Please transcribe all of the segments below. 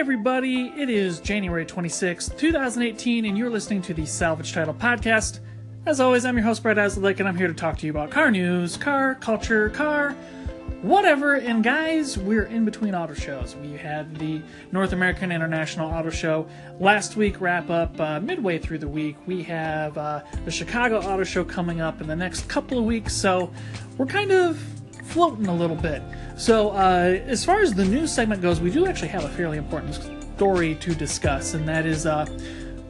everybody, it is January 26th, 2018, and you're listening to the Salvage Title Podcast. As always, I'm your host, Brett Aslick, and I'm here to talk to you about car news, car culture, car, whatever. And guys, we're in between auto shows. We had the North American International Auto Show last week wrap up uh, midway through the week. We have uh, the Chicago Auto Show coming up in the next couple of weeks, so we're kind of floating a little bit. So, uh, as far as the news segment goes, we do actually have a fairly important story to discuss, and that is uh,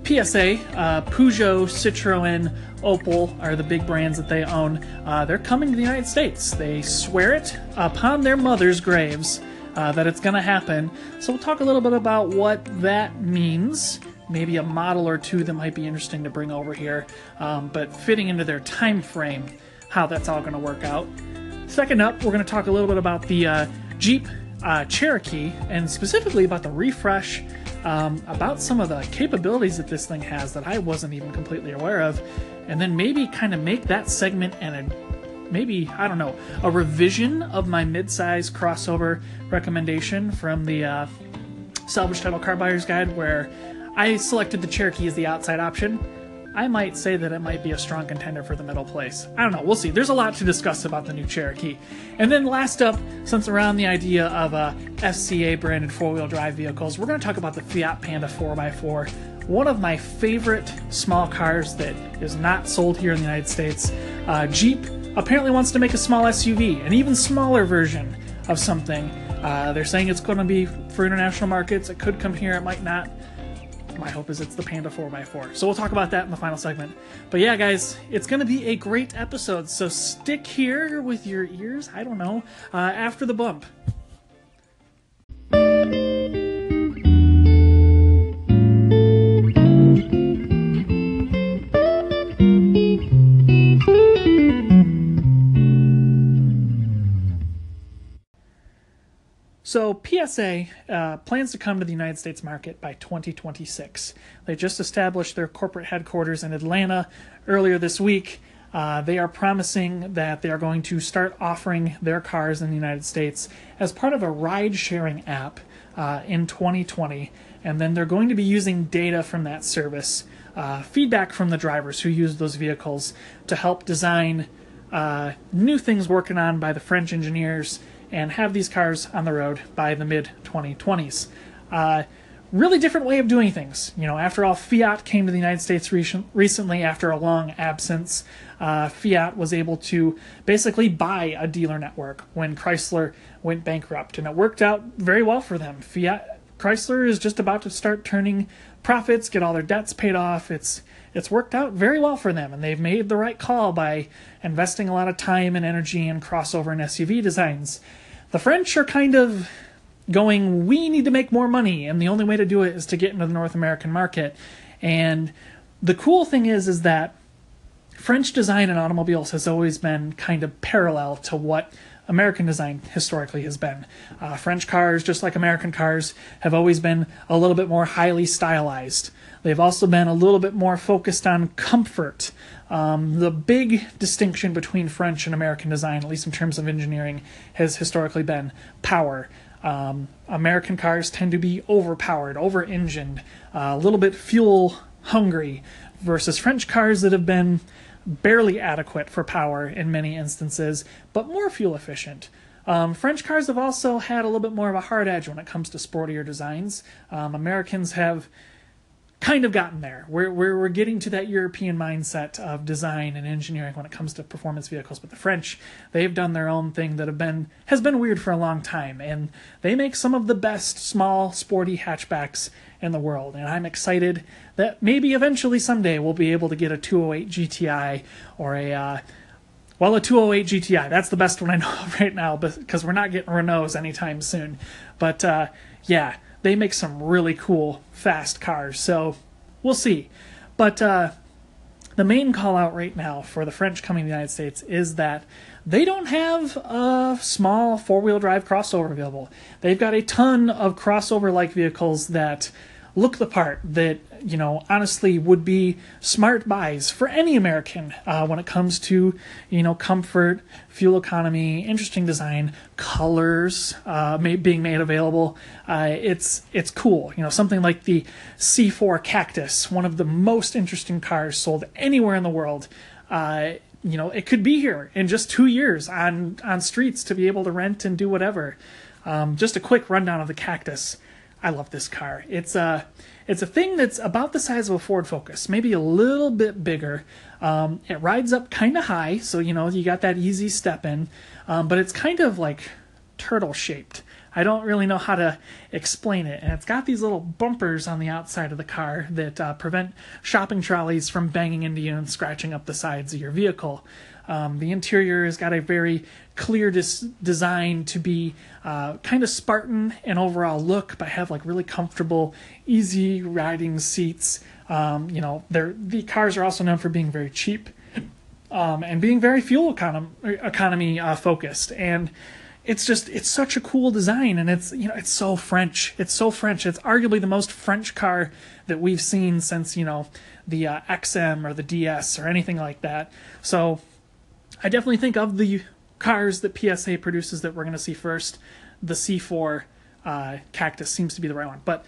PSA, uh, Peugeot, Citroen, Opel are the big brands that they own. Uh, they're coming to the United States. They swear it upon their mothers' graves uh, that it's going to happen. So, we'll talk a little bit about what that means. Maybe a model or two that might be interesting to bring over here, um, but fitting into their time frame, how that's all going to work out. Second up, we're going to talk a little bit about the uh, Jeep uh, Cherokee and specifically about the refresh, um, about some of the capabilities that this thing has that I wasn't even completely aware of, and then maybe kind of make that segment and a maybe I don't know a revision of my midsize crossover recommendation from the uh, Salvage Title Car Buyer's Guide, where I selected the Cherokee as the outside option I might say that it might be a strong contender for the middle place. I don't know. We'll see. There's a lot to discuss about the new Cherokee. And then last up, since around the idea of uh, FCA branded four wheel drive vehicles, we're going to talk about the Fiat Panda 4x4. One of my favorite small cars that is not sold here in the United States. Uh, Jeep apparently wants to make a small SUV, an even smaller version of something. Uh, they're saying it's going to be for international markets. It could come here, it might not my hope is it's the Panda 4x4. So we'll talk about that in the final segment. But yeah, guys, it's going to be a great episode. So stick here with your ears, I don't know, uh, after the bump. So PSA uh, plans to come to the United States market by 2026. They just established their corporate headquarters in Atlanta earlier this week. Uh, they are promising that they are going to start offering their cars in the United States as part of a ride sharing app uh, in 2020. And then they're going to be using data from that service, uh, feedback from the drivers who use those vehicles to help design uh, new things working on by the French engineers and have these cars on the road by the mid 2020s. Uh, really different way of doing things. You know, after all, Fiat came to the United States re- recently after a long absence. Uh, Fiat was able to basically buy a dealer network when Chrysler went bankrupt, and it worked out very well for them. Fiat Chrysler is just about to start turning profits, get all their debts paid off. It's it's worked out very well for them, and they've made the right call by investing a lot of time and energy in crossover and SUV designs. The French are kind of going, we need to make more money, and the only way to do it is to get into the North American market. And the cool thing is, is that French design in automobiles has always been kind of parallel to what American design historically has been. Uh, French cars, just like American cars, have always been a little bit more highly stylized. They've also been a little bit more focused on comfort. Um, the big distinction between French and American design, at least in terms of engineering, has historically been power. Um, American cars tend to be overpowered, over engined, uh, a little bit fuel hungry, versus French cars that have been barely adequate for power in many instances, but more fuel efficient. Um, French cars have also had a little bit more of a hard edge when it comes to sportier designs. Um, Americans have kind of gotten there. We're, we're, we're getting to that European mindset of design and engineering when it comes to performance vehicles. But the French, they've done their own thing that have been has been weird for a long time, and they make some of the best small, sporty hatchbacks in the world. And I'm excited that maybe eventually someday we'll be able to get a 208 GTI or a uh, well, a 208 GTI. That's the best one I know of right now, because we're not getting Renaults anytime soon. But uh, yeah they make some really cool fast cars. So we'll see. But uh, the main call out right now for the French coming to the United States is that they don't have a small four wheel drive crossover available. They've got a ton of crossover like vehicles that look the part, that you know, honestly would be smart buys for any American uh, when it comes to, you know, comfort, fuel economy, interesting design, colors uh, may, being made available. Uh, it's it's cool. You know, something like the C4 Cactus, one of the most interesting cars sold anywhere in the world. Uh, you know, it could be here in just two years on on streets to be able to rent and do whatever. Um, just a quick rundown of the Cactus. I love this car. It's a it's a thing that's about the size of a Ford Focus, maybe a little bit bigger. Um, it rides up kind of high, so you know you got that easy step in, um, but it's kind of like turtle shaped. I don't really know how to explain it. And it's got these little bumpers on the outside of the car that uh, prevent shopping trolleys from banging into you and scratching up the sides of your vehicle. Um, the interior has got a very clear dis- design to be uh, kind of Spartan and overall look, but have like really comfortable, easy riding seats. Um, you know, they're, the cars are also known for being very cheap um, and being very fuel economy, economy uh, focused. And it's just it's such a cool design and it's you know it's so french it's so french it's arguably the most french car that we've seen since you know the uh, xm or the ds or anything like that so i definitely think of the cars that psa produces that we're going to see first the c4 uh, cactus seems to be the right one but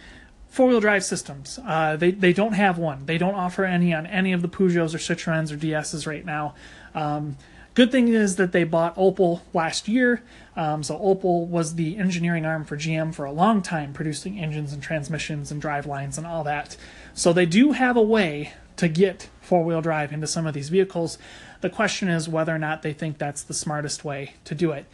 four-wheel drive systems uh, they, they don't have one they don't offer any on any of the peugeots or citroens or ds's right now um, Good thing is that they bought Opel last year. Um, so Opel was the engineering arm for GM for a long time, producing engines and transmissions and drive lines and all that. So they do have a way to get four wheel drive into some of these vehicles. The question is whether or not they think that's the smartest way to do it.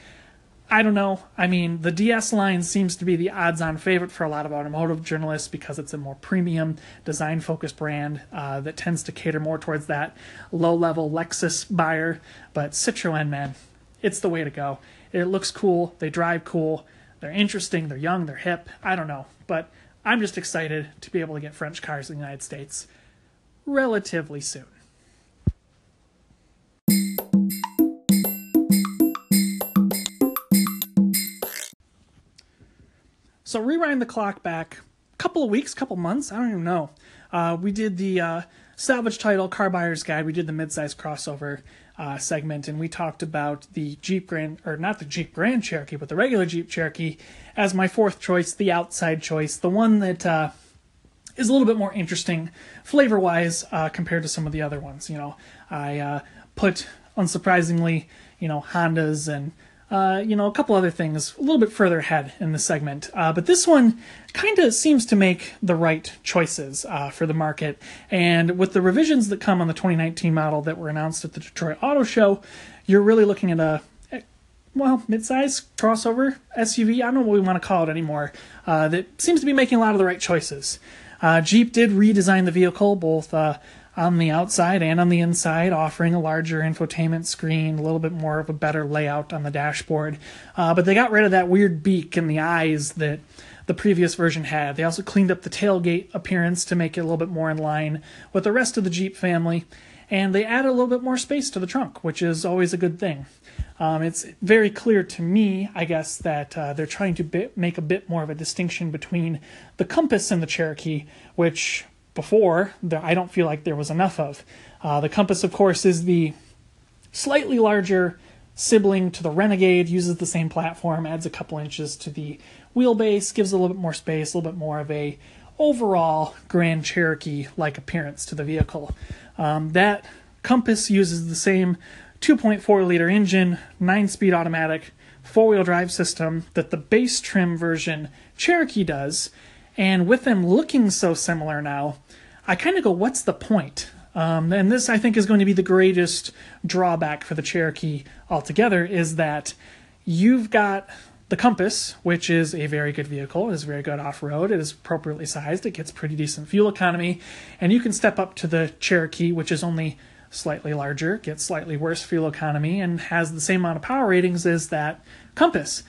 I don't know. I mean, the DS line seems to be the odds on favorite for a lot of automotive journalists because it's a more premium, design focused brand uh, that tends to cater more towards that low level Lexus buyer. But Citroën, man, it's the way to go. It looks cool, they drive cool, they're interesting, they're young, they're hip. I don't know. But I'm just excited to be able to get French cars in the United States relatively soon. So rewind the clock back a couple of weeks, couple months, I don't even know. Uh, we did the uh, salvage title car buyer's guide. We did the midsize crossover uh, segment, and we talked about the Jeep Grand, or not the Jeep Grand Cherokee, but the regular Jeep Cherokee as my fourth choice, the outside choice, the one that uh, is a little bit more interesting flavor wise uh, compared to some of the other ones. You know, I uh, put unsurprisingly, you know, Hondas and uh, you know, a couple other things a little bit further ahead in the segment. Uh, but this one kind of seems to make the right choices uh, for the market. And with the revisions that come on the 2019 model that were announced at the Detroit Auto Show, you're really looking at a well, midsize crossover SUV. I don't know what we want to call it anymore. Uh, that seems to be making a lot of the right choices. Uh, Jeep did redesign the vehicle, both on the outside and on the inside, offering a larger infotainment screen, a little bit more of a better layout on the dashboard. Uh, but they got rid of that weird beak and the eyes that the previous version had. They also cleaned up the tailgate appearance to make it a little bit more in line with the rest of the Jeep family. And they added a little bit more space to the trunk, which is always a good thing. Um, it's very clear to me, I guess, that uh, they're trying to bit, make a bit more of a distinction between the Compass and the Cherokee, which before, I don't feel like there was enough of. Uh, the Compass, of course, is the slightly larger sibling to the Renegade, uses the same platform, adds a couple inches to the wheelbase, gives a little bit more space, a little bit more of a overall Grand Cherokee like appearance to the vehicle. Um, that Compass uses the same 2.4 liter engine, 9 speed automatic, four wheel drive system that the base trim version Cherokee does. And with them looking so similar now, I kind of go, what's the point? Um, and this, I think, is going to be the greatest drawback for the Cherokee altogether is that you've got the Compass, which is a very good vehicle, is very good off road, it is appropriately sized, it gets pretty decent fuel economy, and you can step up to the Cherokee, which is only slightly larger, gets slightly worse fuel economy, and has the same amount of power ratings as that Compass.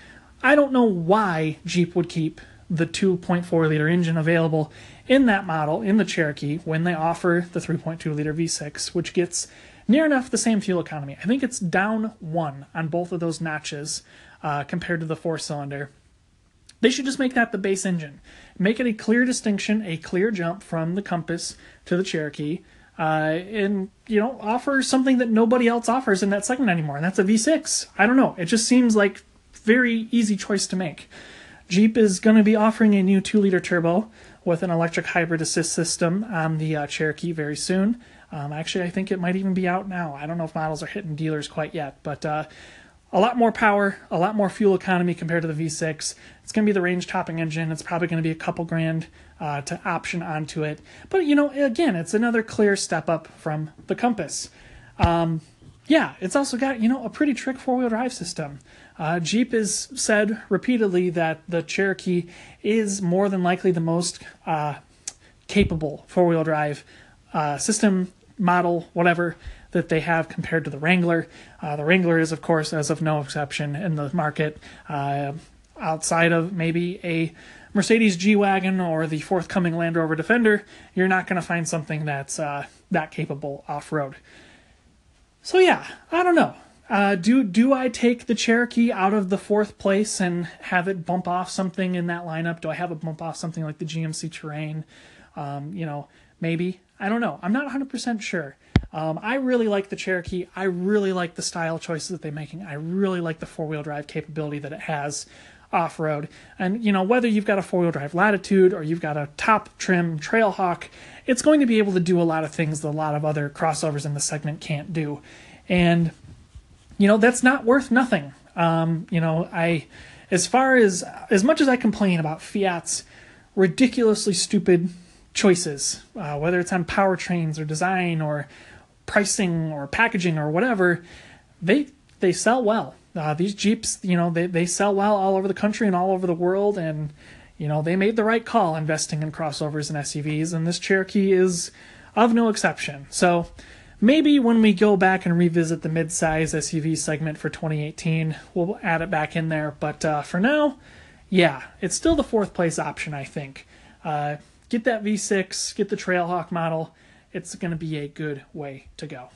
I don't know why Jeep would keep the 2.4 liter engine available in that model in the Cherokee when they offer the 3.2 liter V6, which gets near enough the same fuel economy. I think it's down one on both of those notches uh, compared to the four cylinder. They should just make that the base engine. Make it a clear distinction, a clear jump from the Compass to the Cherokee, uh, and you know offer something that nobody else offers in that segment anymore, and that's a V6. I don't know. It just seems like very easy choice to make. Jeep is going to be offering a new two-liter turbo with an electric hybrid assist system on the uh, Cherokee very soon. Um, actually, I think it might even be out now. I don't know if models are hitting dealers quite yet, but uh, a lot more power, a lot more fuel economy compared to the V6. It's going to be the range topping engine. It's probably going to be a couple grand uh, to option onto it. But, you know, again, it's another clear step up from the Compass. Um, yeah, it's also got, you know, a pretty trick four wheel drive system. Uh, Jeep has said repeatedly that the Cherokee is more than likely the most uh, capable four wheel drive uh, system, model, whatever that they have compared to the Wrangler. Uh, the Wrangler is, of course, as of no exception in the market, uh, outside of maybe a Mercedes G Wagon or the forthcoming Land Rover Defender, you're not going to find something that's uh, that capable off road. So, yeah, I don't know. Uh, do do I take the Cherokee out of the fourth place and have it bump off something in that lineup? Do I have it bump off something like the GMC Terrain? Um, you know, maybe I don't know. I'm not 100% sure. Um, I really like the Cherokee. I really like the style choices that they're making. I really like the four wheel drive capability that it has off road. And, you know, whether you've got a four wheel drive Latitude or you've got a top trim Trailhawk, it's going to be able to do a lot of things that a lot of other crossovers in the segment can't do. And, you know, that's not worth nothing. Um, you know, I, as far as, as much as I complain about Fiat's ridiculously stupid choices, uh, whether it's on powertrains or design or pricing or packaging or whatever, they they sell well. Uh, these Jeeps, you know, they, they sell well all over the country and all over the world, and you know they made the right call investing in crossovers and SUVs, and this Cherokee is of no exception. So maybe when we go back and revisit the mid-size SUV segment for 2018, we'll add it back in there. But uh, for now, yeah, it's still the fourth place option, I think. Uh, get that V6, get the Trailhawk model it's going to be a good way to go.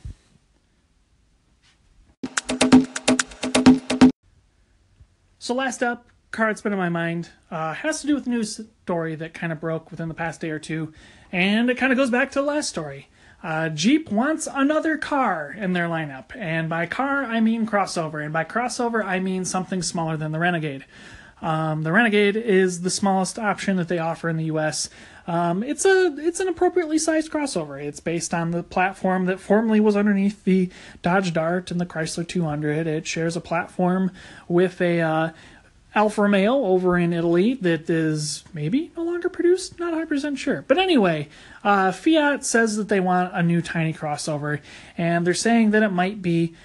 So, last up, car that's been in my mind uh, has to do with a news story that kind of broke within the past day or two, and it kind of goes back to the last story. Uh, Jeep wants another car in their lineup, and by car I mean crossover, and by crossover I mean something smaller than the Renegade. Um, the Renegade is the smallest option that they offer in the U.S. Um, it's a it's an appropriately sized crossover. It's based on the platform that formerly was underneath the Dodge Dart and the Chrysler 200. It shares a platform with a uh, Alfa Romeo over in Italy that is maybe no longer produced. Not 100% sure. But anyway, uh, Fiat says that they want a new tiny crossover, and they're saying that it might be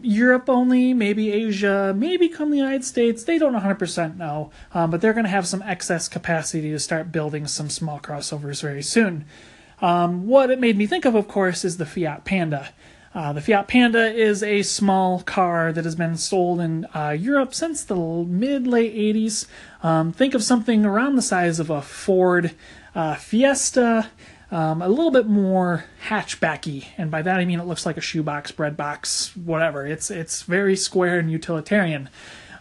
Europe only, maybe Asia, maybe come the United States. They don't 100% know, um, but they're going to have some excess capacity to start building some small crossovers very soon. Um, what it made me think of, of course, is the Fiat Panda. Uh, the Fiat Panda is a small car that has been sold in uh, Europe since the mid late 80s. Um, think of something around the size of a Ford uh, Fiesta um, a little bit more hatchbacky, and by that I mean it looks like a shoebox, breadbox, whatever. It's it's very square and utilitarian.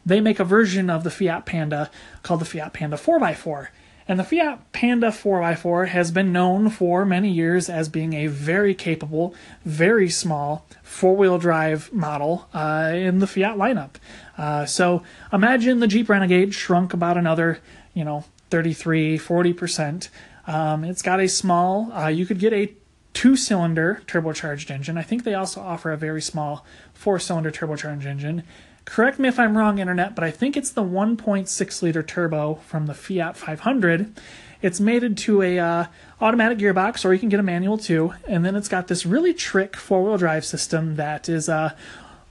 They make a version of the Fiat Panda called the Fiat Panda 4x4. And the Fiat Panda 4x4 has been known for many years as being a very capable, very small four wheel drive model uh, in the Fiat lineup. Uh, so imagine the Jeep Renegade shrunk about another, you know, 33, 40%. Um, it's got a small, uh, you could get a two cylinder turbocharged engine. I think they also offer a very small four cylinder turbocharged engine. Correct me if I'm wrong, internet, but I think it's the 1.6 liter turbo from the Fiat 500. It's mated to a uh, automatic gearbox, or you can get a manual too. And then it's got this really trick four wheel drive system that is uh,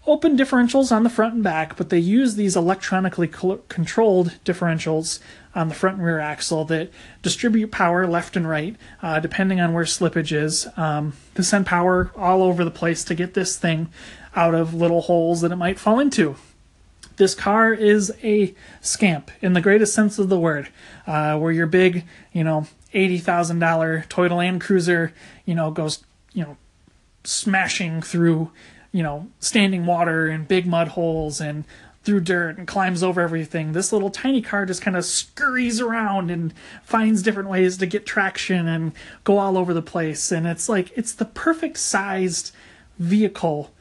open differentials on the front and back, but they use these electronically controlled differentials on the front and rear axle that distribute power left and right, uh, depending on where slippage is, um, to send power all over the place to get this thing out of little holes that it might fall into. This car is a scamp in the greatest sense of the word, uh, where your big, you know, eighty thousand dollar Toyota Land Cruiser, you know, goes, you know, smashing through, you know, standing water and big mud holes and through dirt and climbs over everything. This little tiny car just kind of scurries around and finds different ways to get traction and go all over the place. And it's like, it's the perfect sized vehicle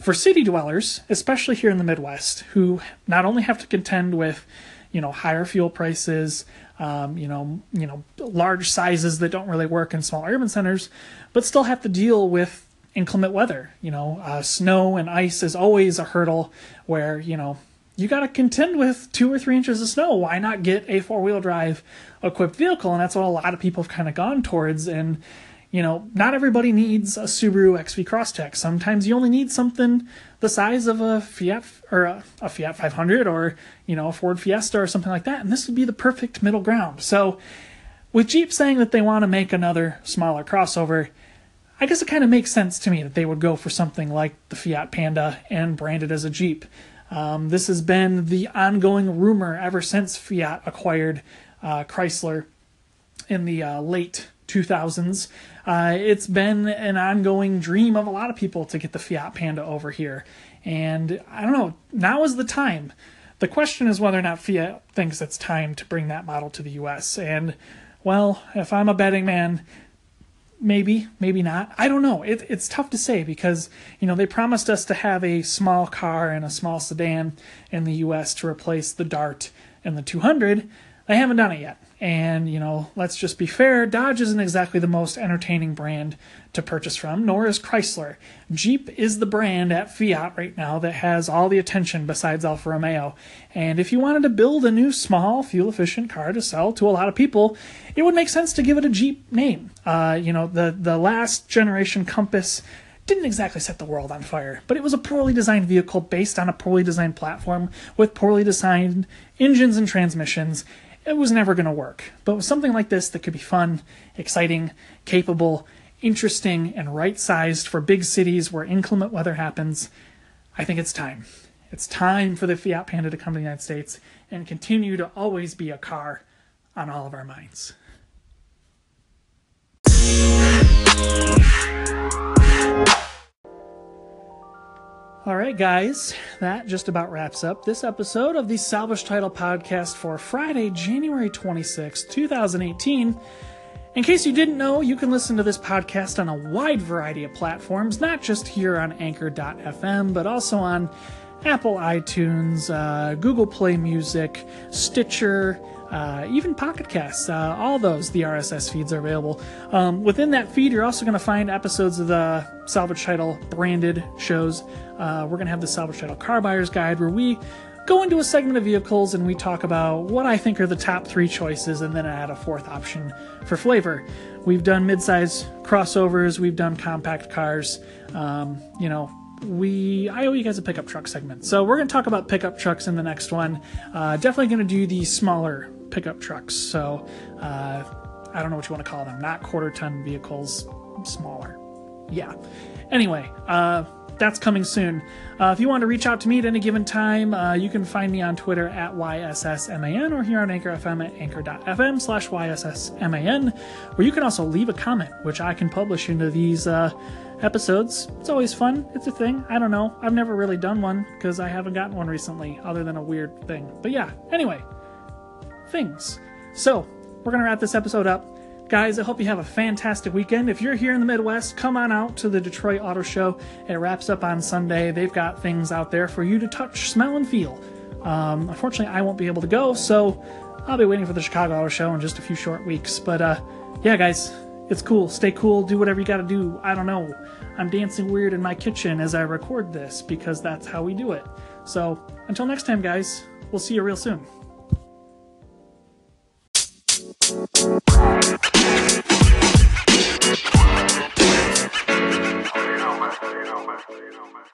for city dwellers, especially here in the Midwest, who not only have to contend with, you know, higher fuel prices, um, you know, you know, large sizes that don't really work in small urban centers, but still have to deal with inclement weather. You know, uh, snow and ice is always a hurdle where you know you got to contend with two or three inches of snow. Why not get a four wheel drive equipped vehicle? And that's what a lot of people have kind of gone towards. And you know, not everybody needs a Subaru XV Crosstrek. Sometimes you only need something the size of a Fiat or a, a, Fiat 500 or you know a Ford Fiesta or something like that. And this would be the perfect middle ground. So, with Jeep saying that they want to make another smaller crossover, I guess it kind of makes sense to me that they would go for something like the Fiat Panda and brand it as a Jeep. Um, this has been the ongoing rumor ever since Fiat acquired uh, Chrysler in the uh, late 2000s. Uh, it's been an ongoing dream of a lot of people to get the Fiat Panda over here. And I don't know, now is the time. The question is whether or not Fiat thinks it's time to bring that model to the US. And, well, if I'm a betting man, maybe, maybe not. I don't know. It, it's tough to say because, you know, they promised us to have a small car and a small sedan in the US to replace the Dart and the 200. They haven't done it yet. And, you know, let's just be fair, Dodge isn't exactly the most entertaining brand to purchase from, nor is Chrysler. Jeep is the brand at Fiat right now that has all the attention besides Alfa Romeo. And if you wanted to build a new small, fuel efficient car to sell to a lot of people, it would make sense to give it a Jeep name. Uh, you know, the, the last generation Compass didn't exactly set the world on fire, but it was a poorly designed vehicle based on a poorly designed platform with poorly designed engines and transmissions it was never going to work. But with something like this that could be fun, exciting, capable, interesting, and right sized for big cities where inclement weather happens, I think it's time. It's time for the Fiat Panda to come to the United States and continue to always be a car on all of our minds. All right, guys, that just about wraps up this episode of the Salvage Title Podcast for Friday, January 26, 2018. In case you didn't know, you can listen to this podcast on a wide variety of platforms, not just here on Anchor.fm, but also on Apple iTunes, uh, Google Play Music, Stitcher, uh, even Pocket Casts, uh, all those, the RSS feeds are available. Um, within that feed, you're also going to find episodes of the Salvage Title branded shows. Uh, we're going to have the Salvage Title Car Buyer's Guide where we go into a segment of vehicles and we talk about what I think are the top three choices and then add a fourth option for flavor. We've done midsize crossovers, we've done compact cars, um, you know, we I owe you guys a pickup truck segment. So we're going to talk about pickup trucks in the next one. Uh, definitely going to do the smaller pickup trucks. So uh, I don't know what you want to call them. Not quarter ton vehicles, smaller. Yeah. Anyway, uh, that's coming soon. Uh, if you want to reach out to me at any given time, uh, you can find me on Twitter at YSSMAN or here on Anchor FM at anchor.fm slash YSSMAN, where you can also leave a comment, which I can publish into these uh, episodes. It's always fun. It's a thing. I don't know. I've never really done one because I haven't gotten one recently, other than a weird thing. But yeah, anyway, things. So, we're going to wrap this episode up. Guys, I hope you have a fantastic weekend. If you're here in the Midwest, come on out to the Detroit Auto Show. It wraps up on Sunday. They've got things out there for you to touch, smell, and feel. Um, unfortunately, I won't be able to go, so I'll be waiting for the Chicago Auto Show in just a few short weeks. But uh, yeah, guys, it's cool. Stay cool. Do whatever you got to do. I don't know. I'm dancing weird in my kitchen as I record this because that's how we do it. So until next time, guys, we'll see you real soon. you know, man. You know, man. You know, man.